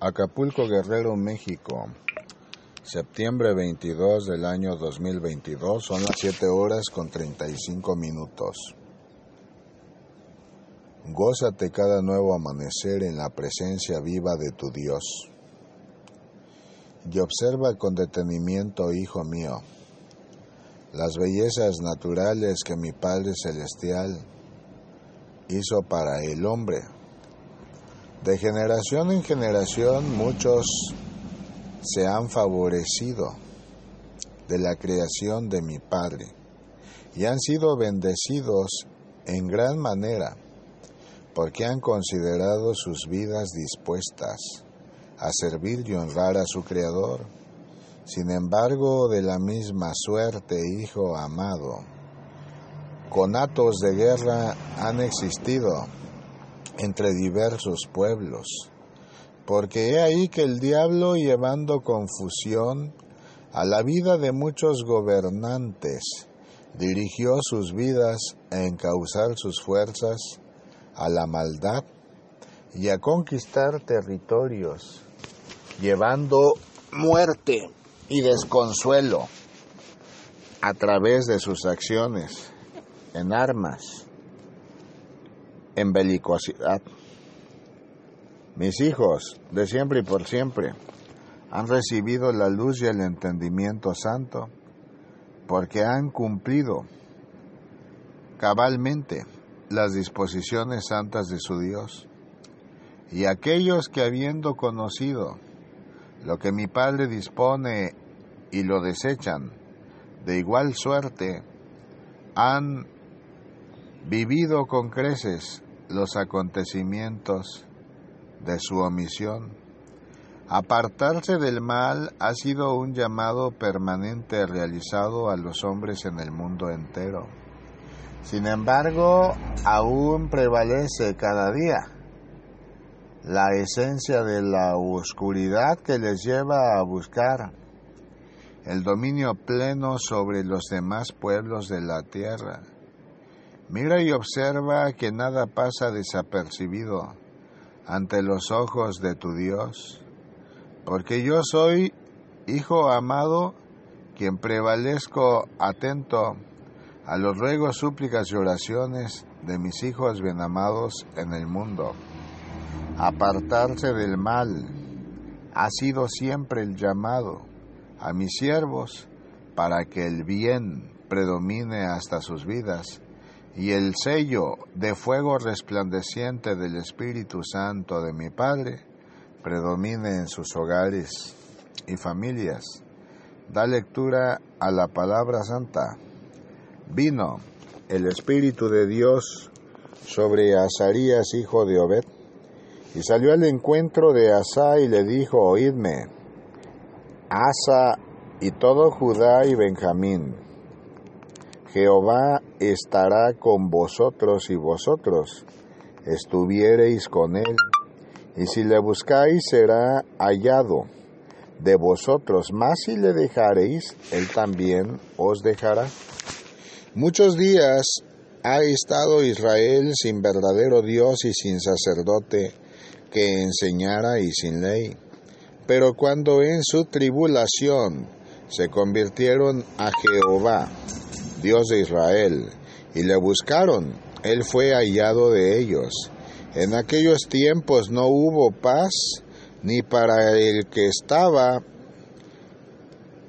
Acapulco Guerrero, México. Septiembre 22 del año 2022. Son las 7 horas con 35 minutos. Gózate cada nuevo amanecer en la presencia viva de tu Dios. Y observa con detenimiento, hijo mío, las bellezas naturales que mi Padre Celestial hizo para el hombre. De generación en generación muchos se han favorecido de la creación de mi Padre y han sido bendecidos en gran manera porque han considerado sus vidas dispuestas a servir y honrar a su Creador. Sin embargo, de la misma suerte, Hijo amado, conatos de guerra han existido entre diversos pueblos, porque he ahí que el diablo llevando confusión a la vida de muchos gobernantes, dirigió sus vidas a encauzar sus fuerzas a la maldad y a conquistar territorios, llevando muerte y desconsuelo a través de sus acciones en armas, en belicosidad. Mis hijos, de siempre y por siempre, han recibido la luz y el entendimiento santo porque han cumplido cabalmente las disposiciones santas de su Dios. Y aquellos que habiendo conocido lo que mi Padre dispone y lo desechan, de igual suerte han vivido con creces los acontecimientos de su omisión. Apartarse del mal ha sido un llamado permanente realizado a los hombres en el mundo entero. Sin embargo, aún prevalece cada día la esencia de la oscuridad que les lleva a buscar el dominio pleno sobre los demás pueblos de la tierra. Mira y observa que nada pasa desapercibido ante los ojos de tu Dios, porque yo soy, Hijo amado, quien prevalezco atento a los ruegos, súplicas y oraciones de mis hijos bien amados en el mundo. Apartarse del mal ha sido siempre el llamado a mis siervos para que el bien predomine hasta sus vidas y el sello de fuego resplandeciente del Espíritu Santo de mi Padre predomine en sus hogares y familias. Da lectura a la palabra santa. Vino el Espíritu de Dios sobre Azarías, hijo de Obed, y salió al encuentro de Asa y le dijo, oídme, Asa y todo Judá y Benjamín, Jehová estará con vosotros y vosotros estuviereis con él, y si le buscáis será hallado de vosotros, más si le dejareis, él también os dejará. Muchos días ha estado Israel sin verdadero Dios y sin sacerdote que enseñara y sin ley. Pero cuando en su tribulación se convirtieron a Jehová, Dios de Israel, y le buscaron, él fue hallado de ellos. En aquellos tiempos no hubo paz ni para el que estaba,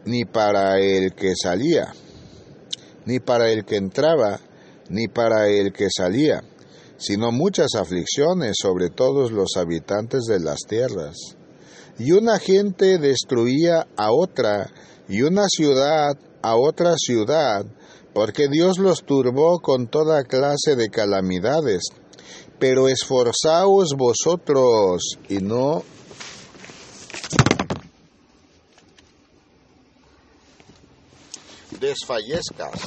ni para el que salía, ni para el que entraba, ni para el que salía, sino muchas aflicciones sobre todos los habitantes de las tierras. Y una gente destruía a otra, y una ciudad a otra ciudad, porque Dios los turbó con toda clase de calamidades. Pero esforzaos vosotros y no desfallezcas,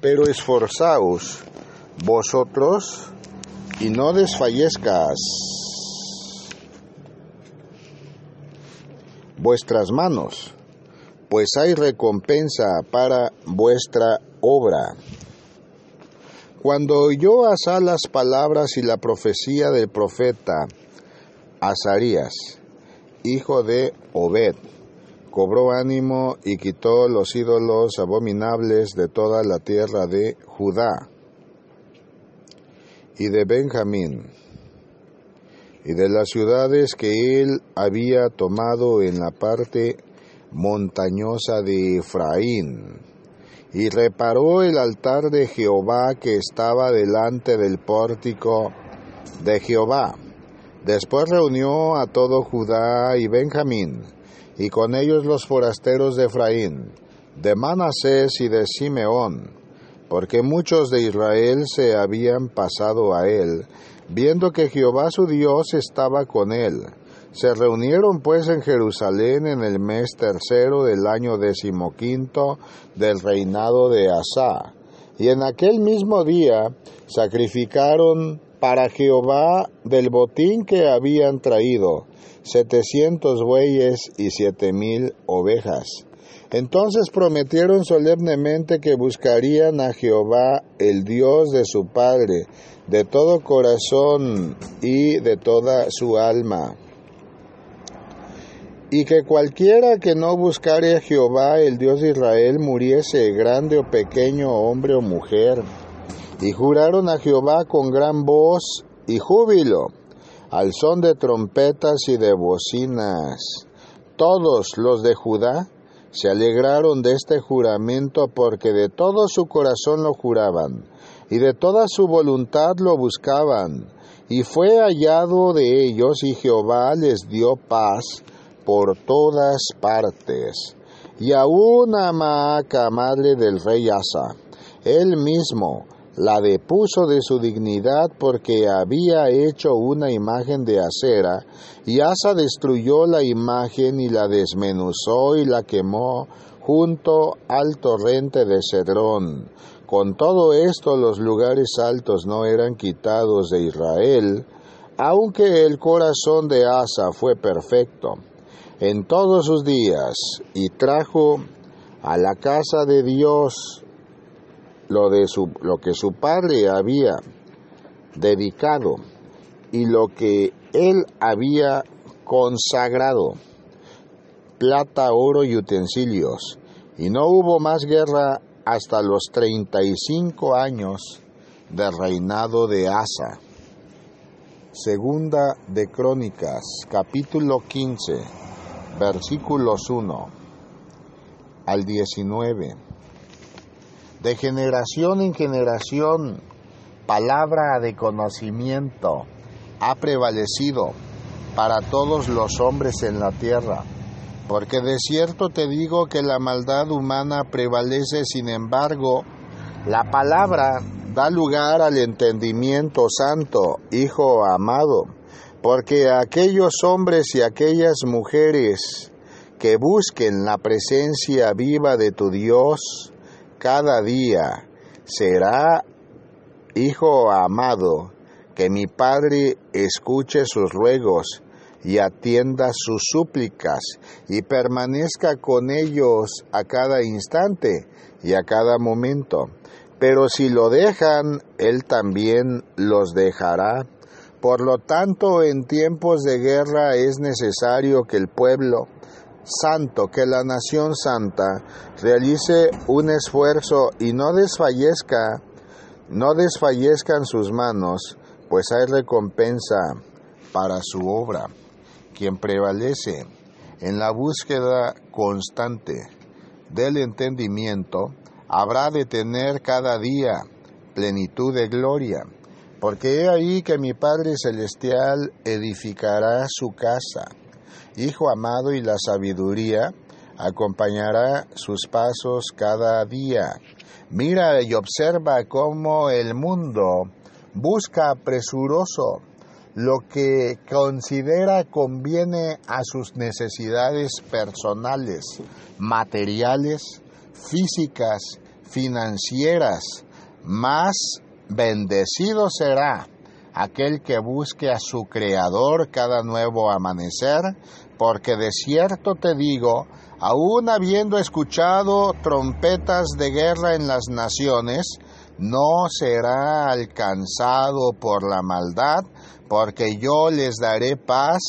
pero esforzaos vosotros y no desfallezcas vuestras manos, pues hay recompensa para vuestra obra. Cuando oyó Asa las palabras y la profecía del profeta Azarías, hijo de Obed, cobró ánimo y quitó los ídolos abominables de toda la tierra de Judá y de Benjamín, y de las ciudades que él había tomado en la parte montañosa de Efraín, y reparó el altar de Jehová que estaba delante del pórtico de Jehová. Después reunió a todo Judá y Benjamín, y con ellos los forasteros de Efraín, de Manasés y de Simeón, porque muchos de Israel se habían pasado a él, viendo que Jehová su Dios estaba con él. Se reunieron pues en Jerusalén en el mes tercero del año decimoquinto del reinado de Asa, y en aquel mismo día sacrificaron para Jehová del botín que habían traído setecientos bueyes y siete mil ovejas. Entonces prometieron solemnemente que buscarían a Jehová, el Dios de su Padre, de todo corazón y de toda su alma. Y que cualquiera que no buscare a Jehová, el Dios de Israel, muriese, grande o pequeño, hombre o mujer. Y juraron a Jehová con gran voz y júbilo, al son de trompetas y de bocinas. Todos los de Judá se alegraron de este juramento porque de todo su corazón lo juraban y de toda su voluntad lo buscaban. Y fue hallado de ellos y Jehová les dio paz por todas partes. Y a Maaca, madre del rey Asa, él mismo la depuso de su dignidad porque había hecho una imagen de acera, y Asa destruyó la imagen y la desmenuzó y la quemó junto al torrente de Cedrón. Con todo esto los lugares altos no eran quitados de Israel, aunque el corazón de Asa fue perfecto en todos sus días, y trajo a la casa de Dios lo, de su, lo que su padre había dedicado y lo que él había consagrado, plata, oro y utensilios. Y no hubo más guerra hasta los 35 años del reinado de Asa. Segunda de Crónicas, capítulo 15, versículos 1 al 19. De generación en generación, palabra de conocimiento ha prevalecido para todos los hombres en la tierra. Porque de cierto te digo que la maldad humana prevalece, sin embargo, la palabra da lugar al entendimiento santo, Hijo amado, porque aquellos hombres y aquellas mujeres que busquen la presencia viva de tu Dios, cada día será, Hijo amado, que mi Padre escuche sus ruegos y atienda sus súplicas y permanezca con ellos a cada instante y a cada momento. Pero si lo dejan, Él también los dejará. Por lo tanto, en tiempos de guerra es necesario que el pueblo santo, que la nación santa realice un esfuerzo y no desfallezca, no desfallezcan sus manos, pues hay recompensa para su obra. Quien prevalece en la búsqueda constante del entendimiento, habrá de tener cada día plenitud de gloria, porque he ahí que mi Padre Celestial edificará su casa Hijo amado y la sabiduría acompañará sus pasos cada día. Mira y observa cómo el mundo busca presuroso lo que considera conviene a sus necesidades personales, materiales, físicas, financieras. Más bendecido será aquel que busque a su Creador cada nuevo amanecer, porque de cierto te digo, aun habiendo escuchado trompetas de guerra en las naciones, no será alcanzado por la maldad, porque yo les daré paz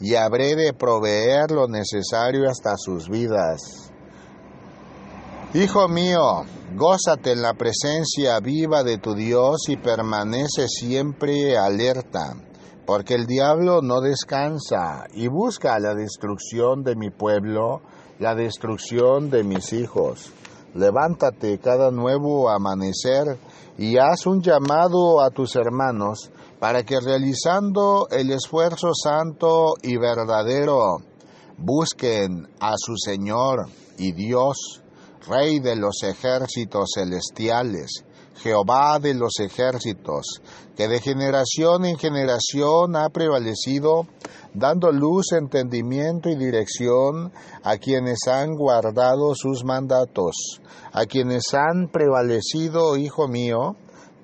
y habré de proveer lo necesario hasta sus vidas. Hijo mío, gózate en la presencia viva de tu Dios y permanece siempre alerta, porque el diablo no descansa y busca la destrucción de mi pueblo, la destrucción de mis hijos. Levántate cada nuevo amanecer y haz un llamado a tus hermanos para que realizando el esfuerzo santo y verdadero busquen a su Señor y Dios, Rey de los ejércitos celestiales, Jehová de los ejércitos, que de generación en generación ha prevalecido, dando luz, entendimiento y dirección a quienes han guardado sus mandatos, a quienes han prevalecido, hijo mío,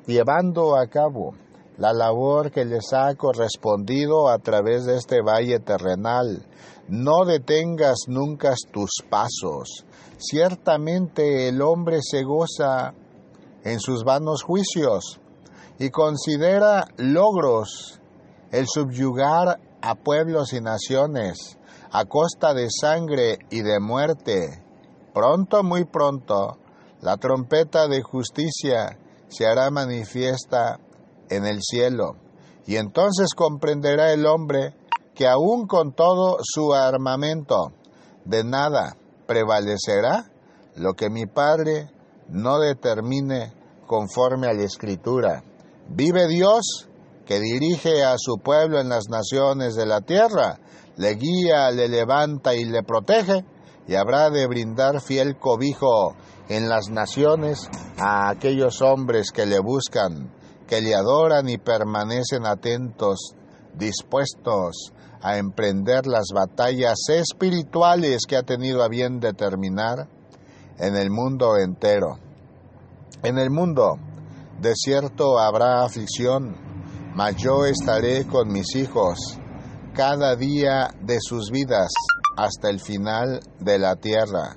llevando a cabo la labor que les ha correspondido a través de este valle terrenal. No detengas nunca tus pasos. Ciertamente el hombre se goza en sus vanos juicios y considera logros el subyugar a pueblos y naciones a costa de sangre y de muerte. Pronto, muy pronto, la trompeta de justicia se hará manifiesta en el cielo. Y entonces comprenderá el hombre que aun con todo su armamento, de nada prevalecerá lo que mi Padre no determine conforme a la Escritura. Vive Dios que dirige a su pueblo en las naciones de la tierra, le guía, le levanta y le protege, y habrá de brindar fiel cobijo en las naciones a aquellos hombres que le buscan que le adoran y permanecen atentos, dispuestos a emprender las batallas espirituales que ha tenido a bien determinar en el mundo entero. En el mundo, de cierto habrá aflicción, mas yo estaré con mis hijos cada día de sus vidas hasta el final de la tierra,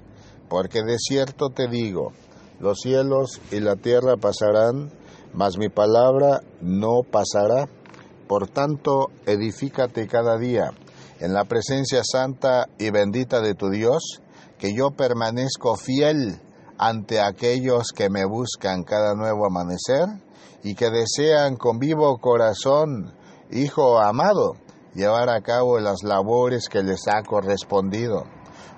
porque de cierto te digo, los cielos y la tierra pasarán, mas mi palabra no pasará. Por tanto, edifícate cada día en la presencia santa y bendita de tu Dios, que yo permanezco fiel ante aquellos que me buscan cada nuevo amanecer y que desean con vivo corazón, Hijo amado, llevar a cabo las labores que les ha correspondido.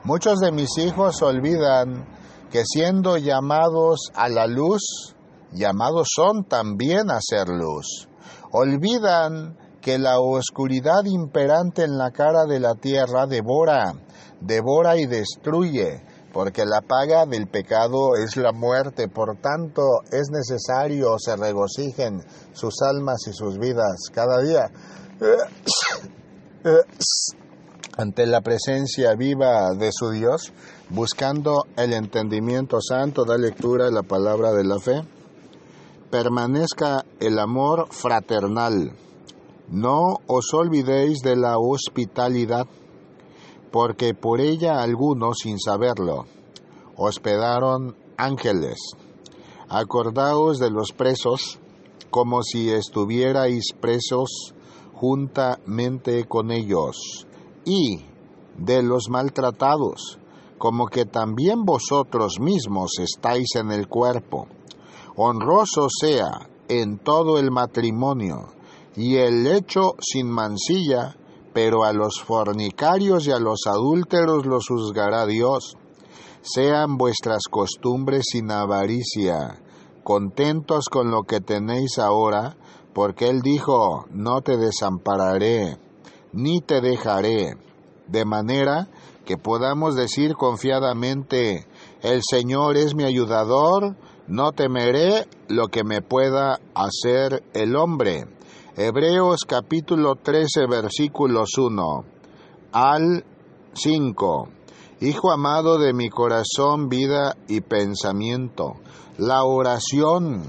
Muchos de mis hijos olvidan que siendo llamados a la luz, llamados son también a ser luz. Olvidan que la oscuridad imperante en la cara de la tierra devora, devora y destruye, porque la paga del pecado es la muerte, por tanto es necesario se regocijen sus almas y sus vidas cada día ante la presencia viva de su Dios, buscando el entendimiento santo, da lectura a la palabra de la fe permanezca el amor fraternal. No os olvidéis de la hospitalidad, porque por ella algunos, sin saberlo, hospedaron ángeles. Acordaos de los presos, como si estuvierais presos juntamente con ellos, y de los maltratados, como que también vosotros mismos estáis en el cuerpo honroso sea en todo el matrimonio y el hecho sin mancilla, pero a los fornicarios y a los adúlteros los juzgará Dios. Sean vuestras costumbres sin avaricia, contentos con lo que tenéis ahora, porque Él dijo, no te desampararé, ni te dejaré, de manera que podamos decir confiadamente, el Señor es mi ayudador, no temeré lo que me pueda hacer el hombre. Hebreos capítulo 13 versículos 1 al 5. Hijo amado de mi corazón, vida y pensamiento, la oración,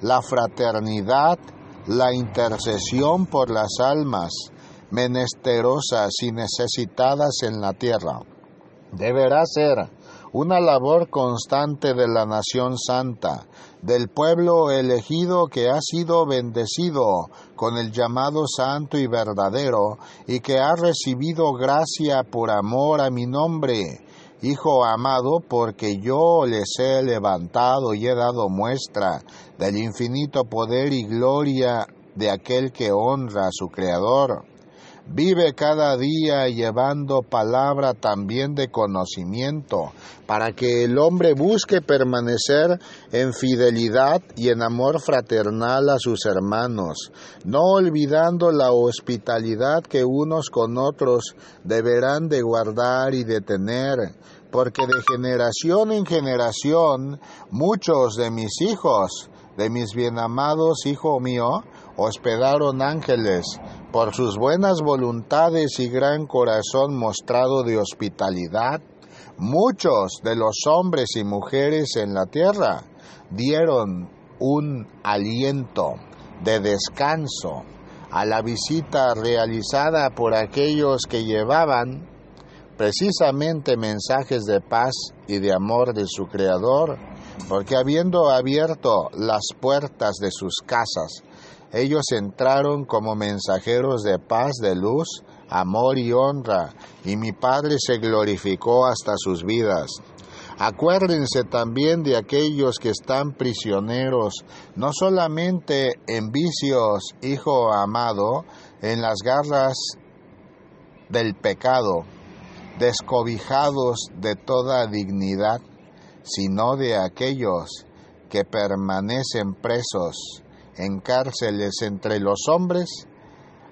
la fraternidad, la intercesión por las almas menesterosas y necesitadas en la tierra, deberá ser una labor constante de la nación santa, del pueblo elegido que ha sido bendecido con el llamado santo y verdadero y que ha recibido gracia por amor a mi nombre. Hijo amado, porque yo les he levantado y he dado muestra del infinito poder y gloria de aquel que honra a su Creador. Vive cada día llevando palabra también de conocimiento, para que el hombre busque permanecer en fidelidad y en amor fraternal a sus hermanos, no olvidando la hospitalidad que unos con otros deberán de guardar y de tener, porque de generación en generación muchos de mis hijos, de mis bienamados, hijo mío, hospedaron ángeles, por sus buenas voluntades y gran corazón mostrado de hospitalidad, muchos de los hombres y mujeres en la tierra dieron un aliento de descanso a la visita realizada por aquellos que llevaban precisamente mensajes de paz y de amor de su Creador, porque habiendo abierto las puertas de sus casas ellos entraron como mensajeros de paz, de luz, amor y honra, y mi Padre se glorificó hasta sus vidas. Acuérdense también de aquellos que están prisioneros, no solamente en vicios, hijo amado, en las garras del pecado, descobijados de toda dignidad, sino de aquellos que permanecen presos en cárceles entre los hombres,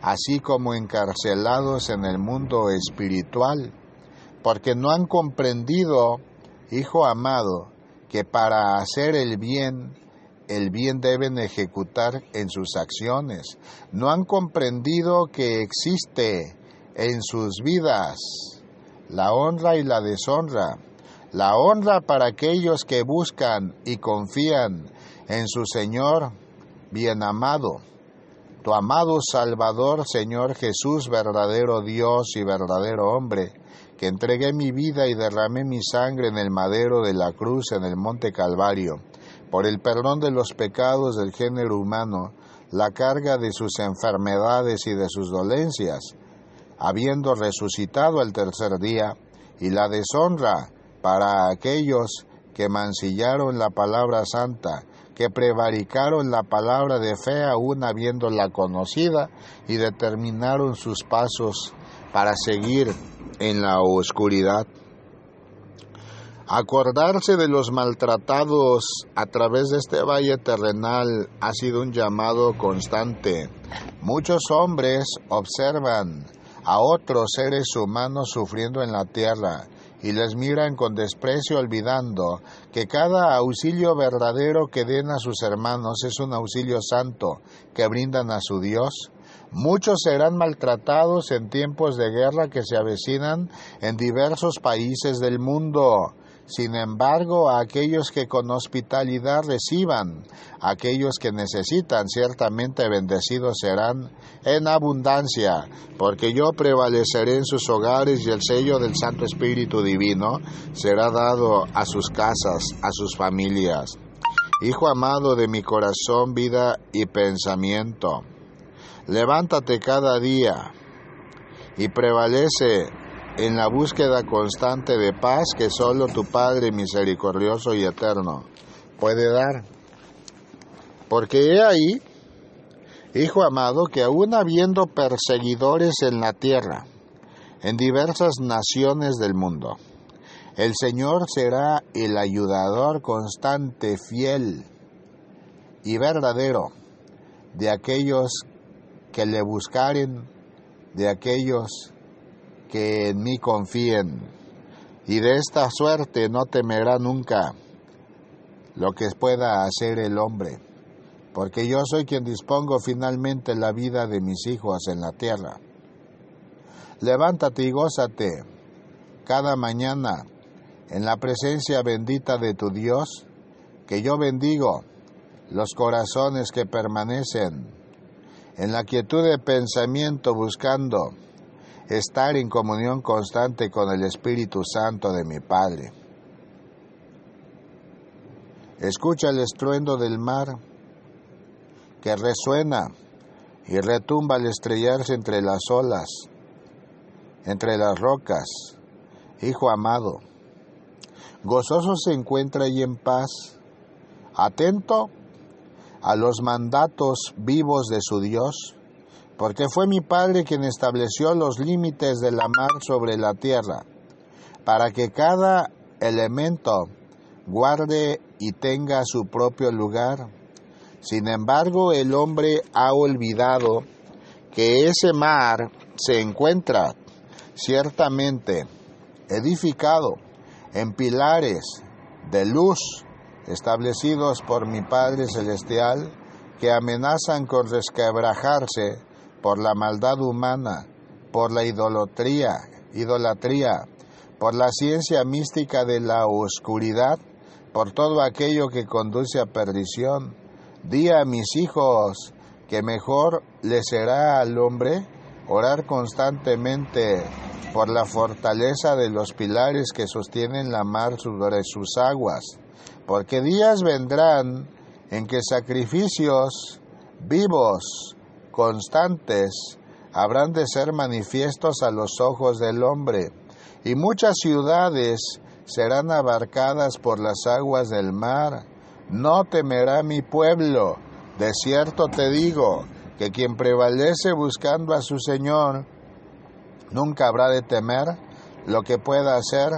así como encarcelados en el mundo espiritual, porque no han comprendido, Hijo amado, que para hacer el bien, el bien deben ejecutar en sus acciones. No han comprendido que existe en sus vidas la honra y la deshonra. La honra para aquellos que buscan y confían en su Señor bien amado, tu amado Salvador, Señor Jesús, verdadero Dios y verdadero hombre, que entregué mi vida y derramé mi sangre en el madero de la cruz en el monte Calvario, por el perdón de los pecados del género humano, la carga de sus enfermedades y de sus dolencias, habiendo resucitado el tercer día, y la deshonra para aquellos que mancillaron la palabra santa, que prevaricaron la palabra de fe aún habiéndola conocida y determinaron sus pasos para seguir en la oscuridad. Acordarse de los maltratados a través de este valle terrenal ha sido un llamado constante. Muchos hombres observan a otros seres humanos sufriendo en la tierra y les miran con desprecio olvidando que cada auxilio verdadero que den a sus hermanos es un auxilio santo que brindan a su Dios. Muchos serán maltratados en tiempos de guerra que se avecinan en diversos países del mundo. Sin embargo, a aquellos que con hospitalidad reciban, aquellos que necesitan, ciertamente bendecidos serán en abundancia, porque yo prevaleceré en sus hogares y el sello del Santo Espíritu Divino será dado a sus casas, a sus familias. Hijo amado de mi corazón, vida y pensamiento, levántate cada día y prevalece en la búsqueda constante de paz que solo tu Padre misericordioso y eterno puede dar. Porque he ahí, Hijo amado, que aún habiendo perseguidores en la tierra, en diversas naciones del mundo, el Señor será el ayudador constante, fiel y verdadero de aquellos que le buscaren, de aquellos que en mí confíen, y de esta suerte no temerá nunca lo que pueda hacer el hombre, porque yo soy quien dispongo finalmente la vida de mis hijos en la tierra. Levántate y gózate cada mañana en la presencia bendita de tu Dios, que yo bendigo los corazones que permanecen en la quietud de pensamiento buscando estar en comunión constante con el Espíritu Santo de mi Padre. Escucha el estruendo del mar que resuena y retumba al estrellarse entre las olas, entre las rocas. Hijo amado, gozoso se encuentra y en paz, atento a los mandatos vivos de su Dios, porque fue mi Padre quien estableció los límites de la mar sobre la tierra, para que cada elemento guarde y tenga su propio lugar. Sin embargo, el hombre ha olvidado que ese mar se encuentra ciertamente edificado en pilares de luz establecidos por mi Padre Celestial que amenazan con resquebrajarse por la maldad humana, por la idolatría, idolatría, por la ciencia mística de la oscuridad, por todo aquello que conduce a perdición. Di a mis hijos que mejor le será al hombre orar constantemente por la fortaleza de los pilares que sostienen la mar sobre sus aguas porque días vendrán en que sacrificios vivos, constantes, habrán de ser manifiestos a los ojos del hombre, y muchas ciudades serán abarcadas por las aguas del mar. No temerá mi pueblo, de cierto te digo, que quien prevalece buscando a su Señor, nunca habrá de temer lo que pueda hacer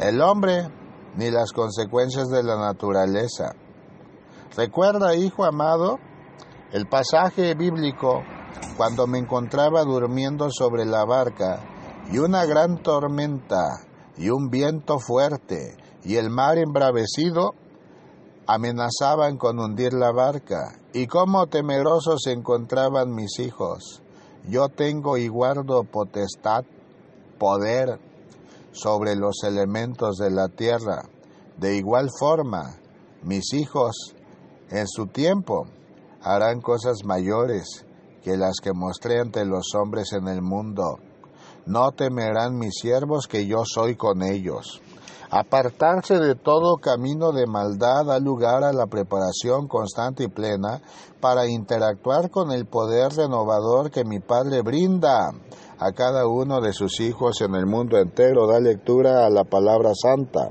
el hombre ni las consecuencias de la naturaleza. Recuerda, hijo amado, el pasaje bíblico cuando me encontraba durmiendo sobre la barca y una gran tormenta y un viento fuerte y el mar embravecido amenazaban con hundir la barca y cómo temerosos se encontraban mis hijos. Yo tengo y guardo potestad, poder, sobre los elementos de la tierra. De igual forma, mis hijos en su tiempo harán cosas mayores que las que mostré ante los hombres en el mundo. No temerán mis siervos que yo soy con ellos. Apartarse de todo camino de maldad da lugar a la preparación constante y plena para interactuar con el poder renovador que mi Padre brinda a cada uno de sus hijos en el mundo entero. Da lectura a la palabra santa.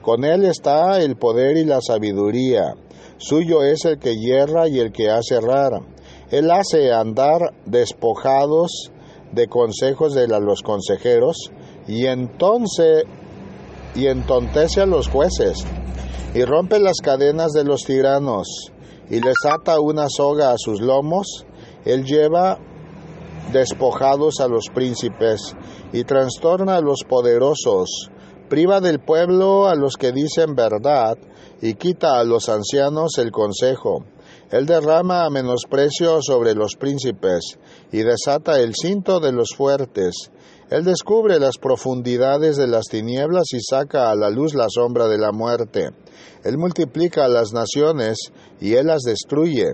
Con él está el poder y la sabiduría. Suyo es el que hierra y el que hace errar. Él hace andar despojados de consejos de los consejeros y entonces y entontece a los jueces y rompe las cadenas de los tiranos y les ata una soga a sus lomos. Él lleva despojados a los príncipes y trastorna a los poderosos, priva del pueblo a los que dicen verdad y quita a los ancianos el consejo. Él derrama a menosprecio sobre los príncipes y desata el cinto de los fuertes. Él descubre las profundidades de las tinieblas y saca a la luz la sombra de la muerte. Él multiplica a las naciones y Él las destruye.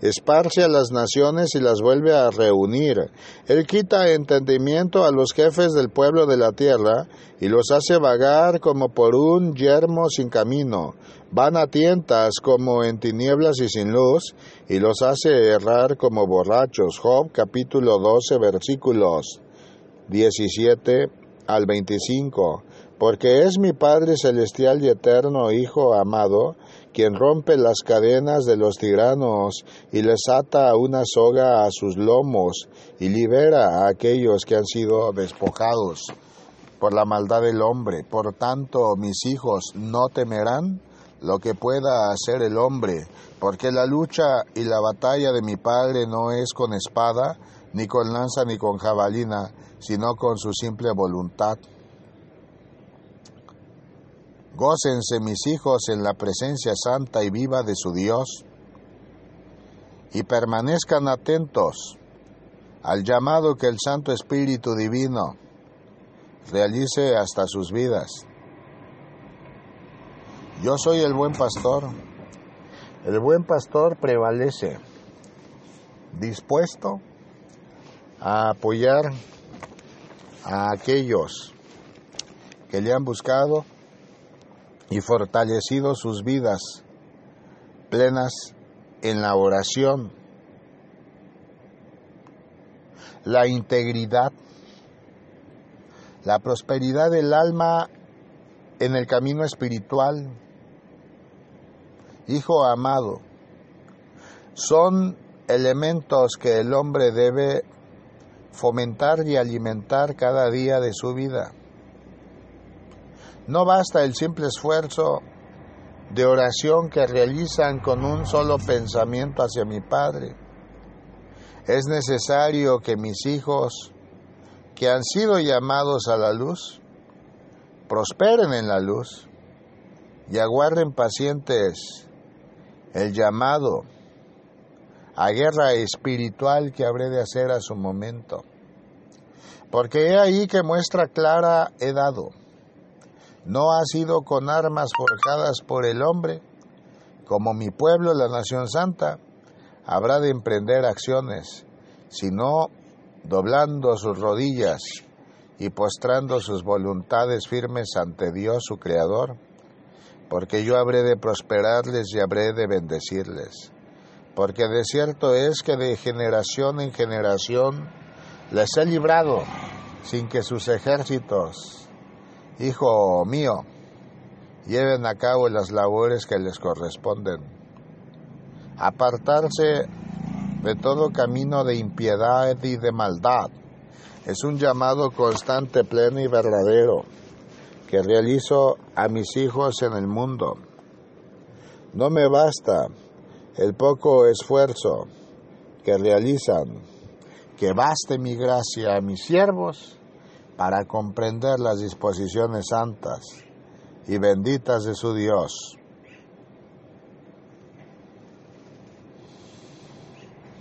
Esparce a las naciones y las vuelve a reunir. Él quita entendimiento a los jefes del pueblo de la tierra y los hace vagar como por un yermo sin camino. Van a tientas como en tinieblas y sin luz y los hace errar como borrachos. Job capítulo 12 versículos 17 al 25 porque es mi Padre celestial y eterno Hijo amado, quien rompe las cadenas de los tiranos y les ata una soga a sus lomos y libera a aquellos que han sido despojados por la maldad del hombre. Por tanto, mis hijos no temerán lo que pueda hacer el hombre, porque la lucha y la batalla de mi Padre no es con espada, ni con lanza, ni con jabalina, sino con su simple voluntad Gócense mis hijos en la presencia santa y viva de su Dios y permanezcan atentos al llamado que el Santo Espíritu Divino realice hasta sus vidas. Yo soy el buen pastor. El buen pastor prevalece, dispuesto a apoyar a aquellos que le han buscado y fortalecido sus vidas plenas en la oración, la integridad, la prosperidad del alma en el camino espiritual. Hijo amado, son elementos que el hombre debe fomentar y alimentar cada día de su vida. No basta el simple esfuerzo de oración que realizan con un solo pensamiento hacia mi Padre. Es necesario que mis hijos, que han sido llamados a la luz, prosperen en la luz y aguarden pacientes el llamado a guerra espiritual que habré de hacer a su momento. Porque he ahí que muestra clara he dado. No ha sido con armas forjadas por el hombre, como mi pueblo, la nación santa, habrá de emprender acciones, sino doblando sus rodillas y postrando sus voluntades firmes ante Dios su Creador, porque yo habré de prosperarles y habré de bendecirles porque de cierto es que de generación en generación les he librado sin que sus ejércitos, hijo mío, lleven a cabo las labores que les corresponden. Apartarse de todo camino de impiedad y de maldad es un llamado constante, pleno y verdadero que realizo a mis hijos en el mundo. No me basta el poco esfuerzo que realizan, que baste mi gracia a mis siervos para comprender las disposiciones santas y benditas de su Dios.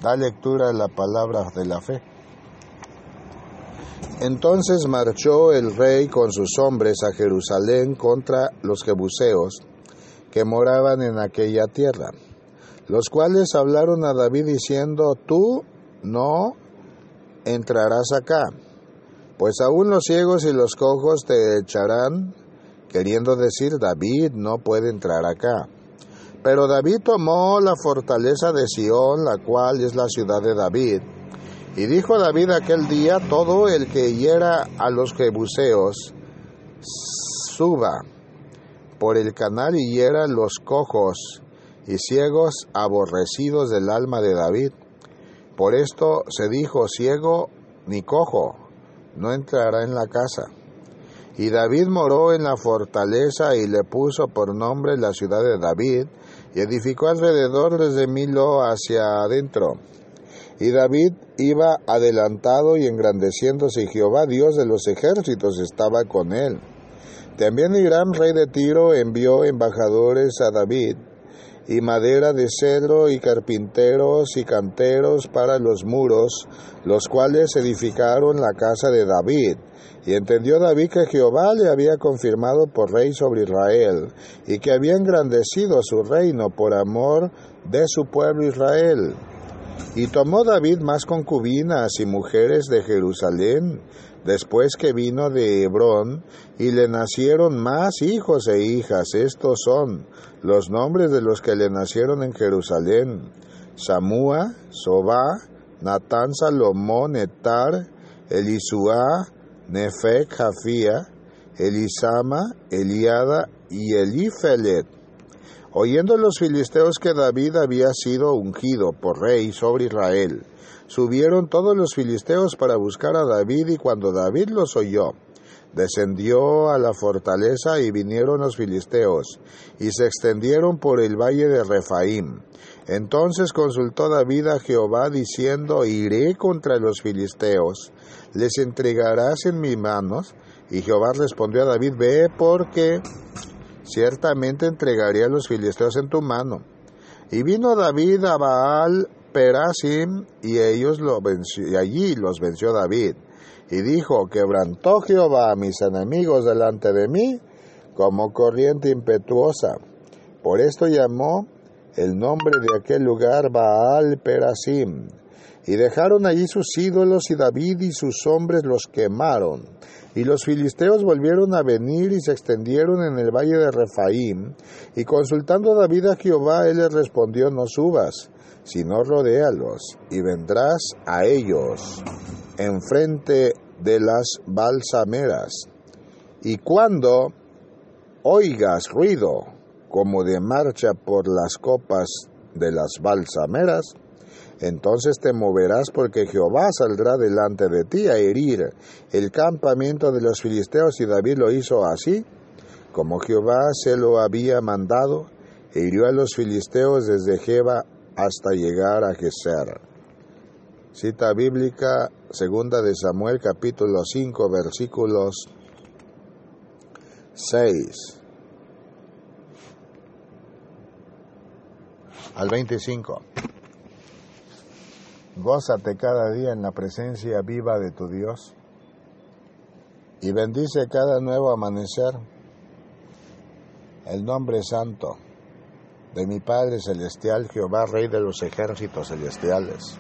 Da lectura a la palabra de la fe. Entonces marchó el rey con sus hombres a Jerusalén contra los jebuseos que moraban en aquella tierra los cuales hablaron a David diciendo, tú no entrarás acá, pues aún los ciegos y los cojos te echarán, queriendo decir, David no puede entrar acá. Pero David tomó la fortaleza de Sión, la cual es la ciudad de David, y dijo David aquel día, todo el que hiera a los jebuseos, suba por el canal y hiera los cojos, y ciegos aborrecidos del alma de David. Por esto se dijo, ciego ni cojo, no entrará en la casa. Y David moró en la fortaleza y le puso por nombre la ciudad de David, y edificó alrededor desde Milo hacia adentro. Y David iba adelantado y engrandeciéndose, y Jehová Dios de los ejércitos estaba con él. También Hiram, rey de Tiro, envió embajadores a David, y madera de cedro y carpinteros y canteros para los muros, los cuales edificaron la casa de David. Y entendió David que Jehová le había confirmado por rey sobre Israel, y que había engrandecido su reino por amor de su pueblo Israel. Y tomó David más concubinas y mujeres de Jerusalén, después que vino de Hebrón, y le nacieron más hijos e hijas. Estos son los nombres de los que le nacieron en Jerusalén. Samúa, Sobá, Natán, Salomón, Etar, Elisuá, Nefec, Jafía, Elisama, Eliada y Elifelet. Oyendo los filisteos que David había sido ungido por rey sobre Israel, subieron todos los filisteos para buscar a David y cuando David los oyó, descendió a la fortaleza y vinieron los filisteos y se extendieron por el valle de Refaim. Entonces consultó David a Jehová diciendo, iré contra los filisteos, les entregarás en mis manos. Y Jehová respondió a David, ve porque ciertamente entregaré a los filisteos en tu mano. Y vino David a Baal Perasim y ellos lo venció, y allí los venció David. Y dijo, quebrantó Jehová a mis enemigos delante de mí como corriente impetuosa. Por esto llamó el nombre de aquel lugar Baal Perasim. Y dejaron allí sus ídolos y David y sus hombres los quemaron. Y los filisteos volvieron a venir y se extendieron en el valle de Refaim, y consultando David a Jehová, él le respondió, no subas, sino rodéalos, y vendrás a ellos enfrente de las balsameras. Y cuando oigas ruido como de marcha por las copas de las balsameras, entonces te moverás porque Jehová saldrá delante de ti a herir el campamento de los filisteos y David lo hizo así, como Jehová se lo había mandado, e hirió a los filisteos desde Jeba hasta llegar a Geser. Cita bíblica, segunda de Samuel, capítulo 5, versículos 6 al 25. Gózate cada día en la presencia viva de tu Dios y bendice cada nuevo amanecer el nombre santo de mi Padre Celestial, Jehová, Rey de los ejércitos celestiales.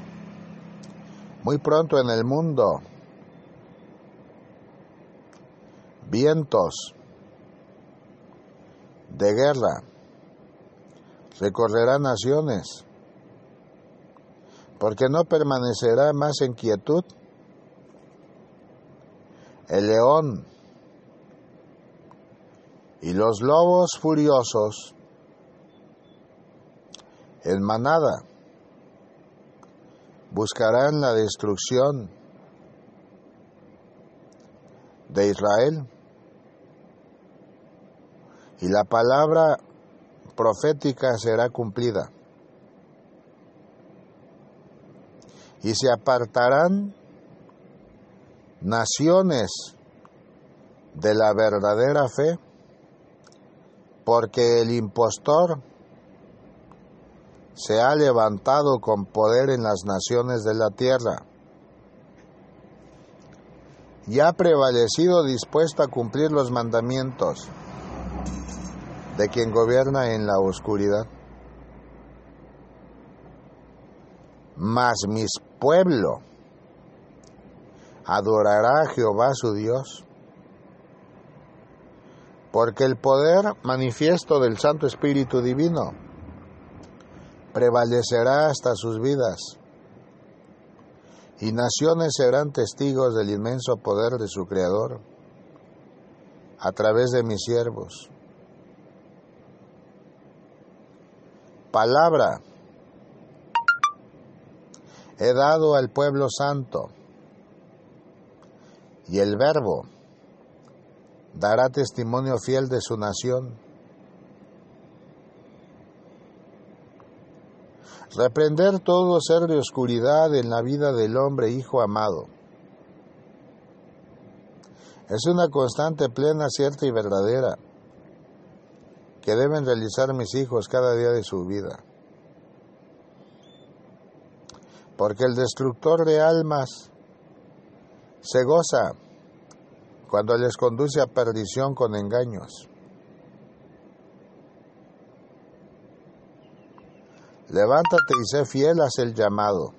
Muy pronto en el mundo, vientos de guerra recorrerán naciones porque no permanecerá más en quietud. El león y los lobos furiosos en manada buscarán la destrucción de Israel. Y la palabra profética será cumplida. Y se apartarán naciones de la verdadera fe, porque el impostor se ha levantado con poder en las naciones de la tierra y ha prevalecido dispuesto a cumplir los mandamientos de quien gobierna en la oscuridad. Mas mis pueblo. Adorará a Jehová su Dios, porque el poder manifiesto del Santo Espíritu Divino prevalecerá hasta sus vidas, y naciones serán testigos del inmenso poder de su Creador a través de mis siervos. Palabra he dado al pueblo santo. Y el verbo dará testimonio fiel de su nación. Reprender todo ser de oscuridad en la vida del hombre, hijo amado. Es una constante plena, cierta y verdadera que deben realizar mis hijos cada día de su vida porque el destructor de almas se goza cuando les conduce a perdición con engaños. Levántate y sé fiel haz el llamado,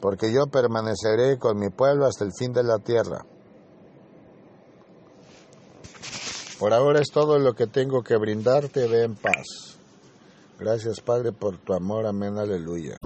porque yo permaneceré con mi pueblo hasta el fin de la tierra. Por ahora es todo lo que tengo que brindarte, ve en paz. Gracias Padre por tu amor, amén, aleluya.